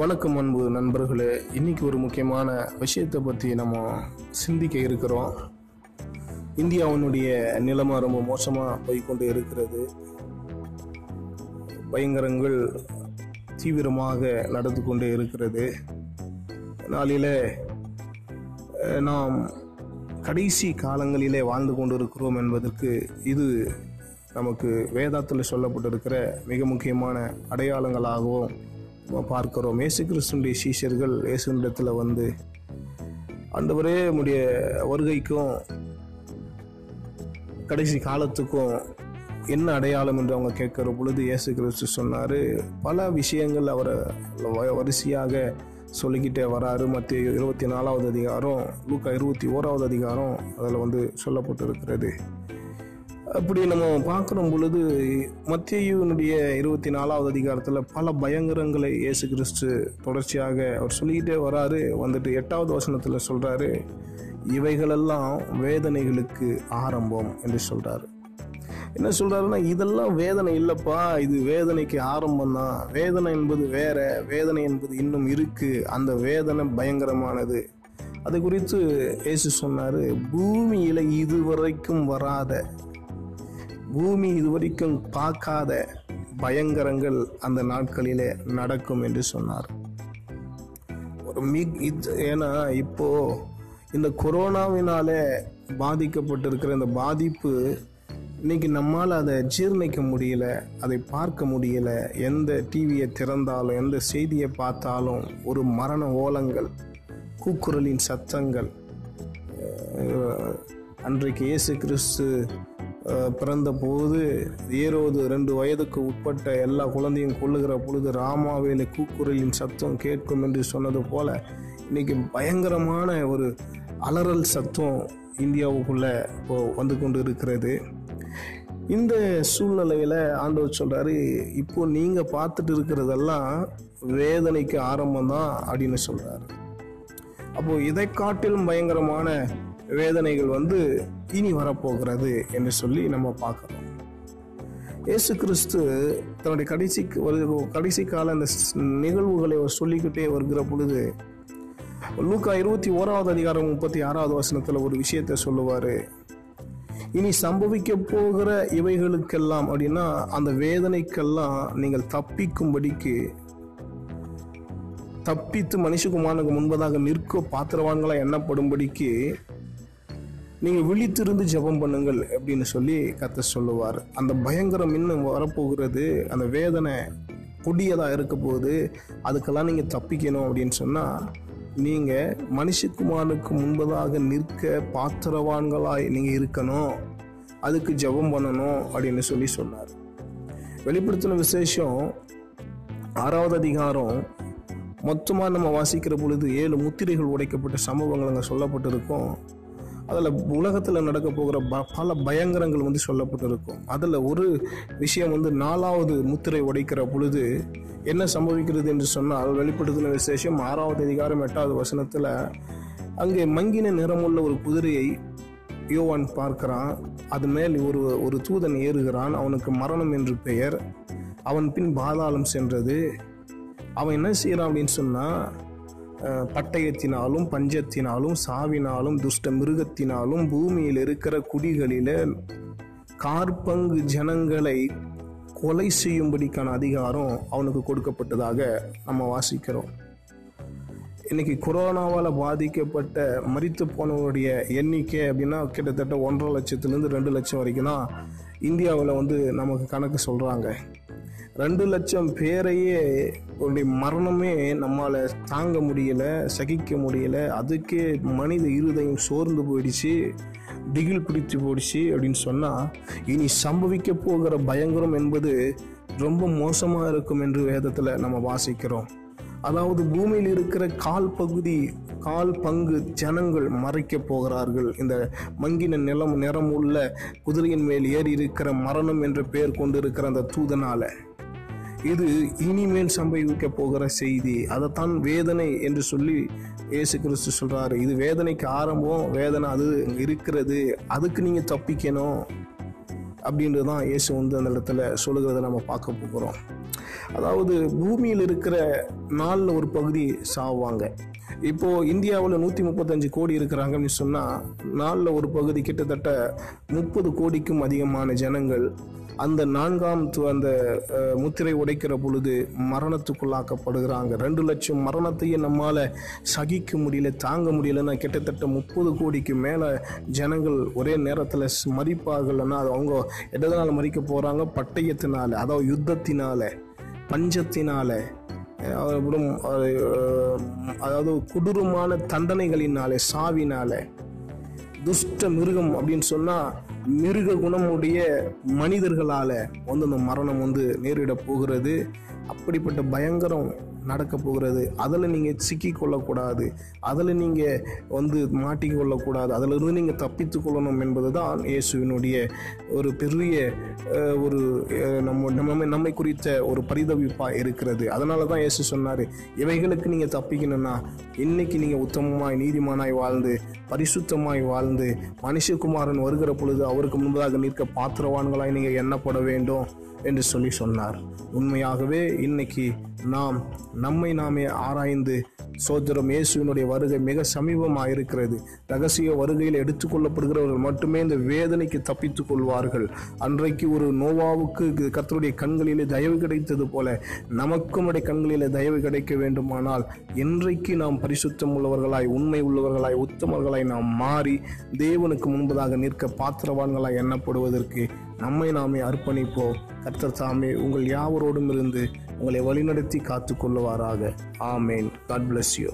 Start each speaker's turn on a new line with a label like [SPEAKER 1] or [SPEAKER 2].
[SPEAKER 1] வணக்கம் அன்பு நண்பர்களே. இன்னைக்கு ஒரு முக்கியமான விஷயத்தை பற்றி நம்ம சிந்திக்க இருக்கிறோம். இந்தியாவினுடைய நிலைமை ரொம்ப மோசமாக போய்கொண்டு இருக்கிறது. பயங்கரங்கள் தீவிரமாக நடந்து கொண்டே இருக்கிறது. நாளில் நாம் கடைசி காலங்களிலே வாழ்ந்து கொண்டு இருக்கிறோம் என்பதற்கு இது நமக்கு வேதாத்தில் சொல்லப்பட்டிருக்கிற மிக முக்கியமான அடையாளங்களாகவும் பார்க்கிறோம். இயேசு கிறிஸ்துடைய சீஷர்கள் இயேசுனிடத்தில் வந்து ஆண்டவரே உடைய வருகைக்கும் கடைசி காலத்துக்கும் என்ன அடையாளம் என்று அவங்க கேட்குற பொழுது இயேசு கிறிஸ்து சொன்னார். பல விஷயங்கள் அவரை வ- வரிசையாக சொல்லிக்கிட்டே வராரு. மத்திய இருபத்தி நாலாவது அதிகாரம் லூக்கா இருபத்தி ஓராவது அதிகாரம் அதில் வந்து சொல்லப்பட்டிருக்கிறது. அப்படி நம்ம பார்க்குற பொழுது மத்தியுனுடைய இருபத்தி நாலாவது அதிகாரத்தில் பல பயங்கரங்களை இயேசு கிறிஸ்து தொடர்ச்சியாக அவர் சொல்லிக்கிட்டே வராரு. வந்துட்டு எட்டாவது வசனத்தில் சொல்கிறாரு இவைகளெல்லாம் வேதனைகளுக்கு ஆரம்பம் என்று சொல்கிறாரு என்ன சொல்கிறாருன்னா இதெல்லாம் வேதனை இல்லைப்பா இது வேதனைக்கு ஆரம்பம் தான். வேதனை என்பது வேற வேதனை என்பது இன்னும் இருக்குது அந்த வேதனை பயங்கரமானது. அது குறித்து இயேசு சொன்னார் பூமியில் இதுவரைக்கும் வராத பூமி இதுவரைக்கும் பார்க்காத பயங்கரங்கள் அந்த நாட்களிலே நடக்கும் என்று சொன்னார். ஒரு மிக் இது ஏன்னா இப்போ இந்த கொரோனாவினாலே பாதிக்கப்பட்டிருக்கிற இந்த பாதிப்பு இன்னைக்கு நம்மால் அதை ஜீர்ணிக்க முடியல அதை பார்க்க முடியல. எந்த டிவியை திறந்தாலும் எந்த செய்தியை பார்த்தாலும் ஒரு மரண ஓலங்கள் கூக்குரலின் சத்தங்கள் அன்றைக்கு இயேசு கிறிஸ்து பிறந்தபோது ஏரோது ரெண்டு வயதுக்கு உட்பட்ட எல்லா குழந்தையும் கொள்ளுகிற பொழுது ராமாவேல கூக்குரலின் சத்தம் கேட்கும் என்று சொன்னது போல இன்னைக்கு பயங்கரமான ஒரு அலறல் சத்தம் இந்தியாவுக்குள்ள இப்போ வந்து கொண்டு இருக்கிறது இந்த சூழ்நிலையில் ஆண்டவர் சொல்கிறாரு இப்போ நீங்கள் பார்த்துட்டு இருக்கிறதெல்லாம் வேதனைக்கு ஆரம்பம் தான் அப்படின்னு சொல்கிறாரு அப்போது இதை காட்டிலும் பயங்கரமான வேதனைகள் வந்து இனி வரப்போகிறது என்று சொல்லி நம்ம பார்க்கணும் இயேசு கிறிஸ்து தன்னுடைய கடைசி கடைசி கால அந்த நிகழ்வுகளை அவர் சொல்லிக்கிட்டே வருகிற பொழுது லூக்கா இருபத்தி ஓராவது அதிகாரம் முப்பத்தி ஆறாவது வசனத்தில் ஒரு விஷயத்தை சொல்லுவார். இனி சம்பவிக்க போகிற இவைகளுக்கெல்லாம் அப்படின்னா அந்த வேதனைக்கெல்லாம் நீங்கள் தப்பிக்கும்படிக்கு தப்பித்து மனுஷகுமாரனுக்கு முன்பதாக நிற்க பாத்திரவான்களாக எண்ணப்படும்படிக்கு நீங்கள் விழித்திருந்து ஜெபம் பண்ணுங்கள் அப்படின்னு சொல்லி கத்த சொல்லுவார். அந்த பயங்கரம் இன்னும் வரப்போகிறது அந்த வேதனை கொடியதாக இருக்க போகுது அதுக்கெல்லாம் நீங்கள் தப்பிக்கணும் அப்படின்னு சொன்னால் நீங்கள் மனுஷகுமாரனுக்கு முன்பதாக நிற்க பாத்திரவான்களாய் நீங்கள் இருக்கணும். அதுக்கு ஜெபம் பண்ணணும் அப்படின்னு சொல்லி சொன்னார். வெளிப்படுத்தின விசேஷம் ஆறாவது அதிகாரம் மொத்தமாக நம்ம வாசிக்கிற பொழுது ஏழு முத்திரைகள் உடைக்கப்பட்ட சம்பவங்கள் அங்கே சொல்லப்பட்டிருக்கும். அதில் உலகத்தில் நடக்க போகிற ப பல பயங்கரங்கள் வந்து சொல்லப்பட்டிருக்கும். அதில் ஒரு விஷயம் வந்து நாலாவது முத்திரை உடைக்கிற பொழுது என்ன சம்பவிக்கிறது என்று சொன்னால் வெளிப்படுத்தின விசேஷம் ஆறாவது அதிகாரம் எட்டாவது வசனத்தில் அங்கே மங்கின நிறமுள்ள ஒரு குதிரையை யோவான் பார்க்கிறான். அது மேல் ஒரு ஒரு தூதன் ஏறுகிறான். அவனுக்கு மரணம் என்று பெயர். அவன் பின் பாதாளம் சென்றது. அவன் என்ன செய்கிறான் அப்படின்னு சொன்னால் பட்டயத்தினாலும் பஞ்சத்தினாலும் சாவினாலும் துஷ்ட மிருகத்தினாலும் பூமியில் இருக்கிற குடிகளில கார்பங்கு ஜனங்களை கொலை செய்யும்படிக்கான அதிகாரம் அவனுக்கு கொடுக்கப்பட்டதாக நம்ம வாசிக்கிறோம். இன்னைக்கு கொரோனாவால் பாதிக்கப்பட்ட மறித்து போனவருடைய எண்ணிக்கை அப்படின்னா கிட்டத்தட்ட ஒன்றரை லட்சத்துலேருந்து ரெண்டு லட்சம் வரைக்கும் தான் இந்தியாவில் வந்து நமக்கு கணக்கு சொல்கிறாங்க ரெண்டு லட்சம் பேரையே உடைய மரணமே நம்மால் தாங்க முடியல சகிக்க முடியல. அதுக்கே மனித இருதயம் சோர்ந்து போயிடுச்சு திகில் பிடித்து போயிடுச்சு அப்படின்னு சொன்னால் இனி சம்பவிக்க போகிற பயங்கரம் என்பது ரொம்ப மோசமாக இருக்கும் என்று வேதத்தில் நம்ம வாசிக்கிறோம். அதாவது பூமியில் இருக்கிற கால் பகுதி கால் பங்கு ஜனங்கள் மறைக்க போகிறார்கள். இந்த மங்கின நிலம் நிறம் உள்ள குதிரையின் மேல் ஏறி இருக்கிற மரணம் என்ற பெயர் கொண்டிருக்கிற அந்த தூதனால. இது இனிமேல் சம்பவிக்க போகிற செய்தி. அதைத்தான் வேதனை என்று சொல்லி இயேசு கிறிஸ்து சொல்றாரு. இது வேதனைக்கு ஆரம்பம் வேதனை அது இருக்கிறது. அதுக்கு நீங்க தப்பிக்கணும் அப்படின்றது தான் இயேசு வந்து அந்த இடத்துல சொல்லுகிறத நம்ம பார்க்க போகிறோம். அதாவது பூமியில் இருக்கிற நாளில் ஒரு பகுதி சாவாங்க இப்போ இந்தியாவில் நூற்றி முப்பத்தஞ்சு கோடி இருக்கிறாங்கன்னு சொன்னால் நாளில் ஒரு பகுதி கிட்டத்தட்ட முப்பது கோடிக்கும் அதிகமான ஜனங்கள் அந்த நான்காம் அந்த முத்திரை உடைக்கிற பொழுது மரணத்துக்குள்ளாக்கப்படுகிறாங்க. ரெண்டு லட்சம் மரணத்தையே நம்மால் சகிக்க முடியல தாங்க முடியலன்னா கிட்டத்தட்ட முப்பது கோடிக்கு மேலே ஜனங்கள் ஒரே நேரத்தில் மறிப்பார்கள்னா அது அவங்க எதனால் மறிக்க போகிறாங்க பட்டயத்தினால அதாவது யுத்தத்தினால பஞ்சத்தினால அஹ், அப்புறம் அதாவது கொடூரமான தண்டனைகளினாலே சாவினாலே துஷ்ட மிருகம் அப்படின்னு சொன்னால் மிருக குணமுடைய மனிதர்களால் வந்து அந்த மரணம் வந்து நேரிட போகிறது. அப்படிப்பட்ட பயங்கரம் நடக்க போகிறது அதில் நீங்கள் சிக்கி கொள்ளக்கூடாது அதில் நீங்கள் வந்து மாட்டிக்கொள்ளக்கூடாது. அதிலிருந்து நீங்கள் தப்பித்து கொள்ளணும் என்பது தான் இயேசுவினுடைய ஒரு பெரிய ஒரு நம்ம நம்ம நம்மை குறித்த ஒரு பரிதவிப்பாக இருக்கிறது. அதனால தான் இயேசு சொன்னார் இவைகளுக்கு நீங்கள் தப்பிக்கணும்னா இன்னைக்கு நீங்கள் உத்தமமாய் நீதிமானாய் வாழ்ந்து பரிசுத்தமாய் வாழ்ந்து மனுஷகுமாரன் வருகிற பொழுது அவருக்கு முன்பதாக நிற்க பாத்திரவான்களாய் நீங்கள் எண்ணப்பட வேண்டும் என்று சொல்லி சொன்னார். உண்மையாகவே இன்னைக்கு நாம் நம்மை நாமே ஆராய்ந்து சோதரம் இயேசுவினுடைய வருகை மிக சமீபமாக இருக்கிறது ரகசிய வருகையில் எடுத்துக்கொள்ளப்படுகிறவர்கள் மட்டுமே இந்த வேதனைக்கு தப்பித்துக் கொள்வார்கள். அன்றைக்கு ஒரு நோவாவுக்கு கத்தருடைய கண்களிலே தயவு கிடைத்தது போல நமக்கும் உடைய கண்களிலே தயவு கிடைக்க வேண்டுமானால் இன்றைக்கு நாம் பரிசுத்தம் உள்ளவர்களாய் உண்மை உள்ளவர்களாய் உத்தமர்களாய் நாம் மாறி தேவனுக்கு முன்பதாக நிற்க பாத்திரவான்களாய் எண்ணப்படுவதற்கு நம்மை நாமே அர்ப்பணிப்போம். கர்த்தர் தாமே உங்கள் யாவரோடும் இருந்து உங்களை வழிநடத்தி காத்து கொள்ளுவாராக ஆமேன். God bless you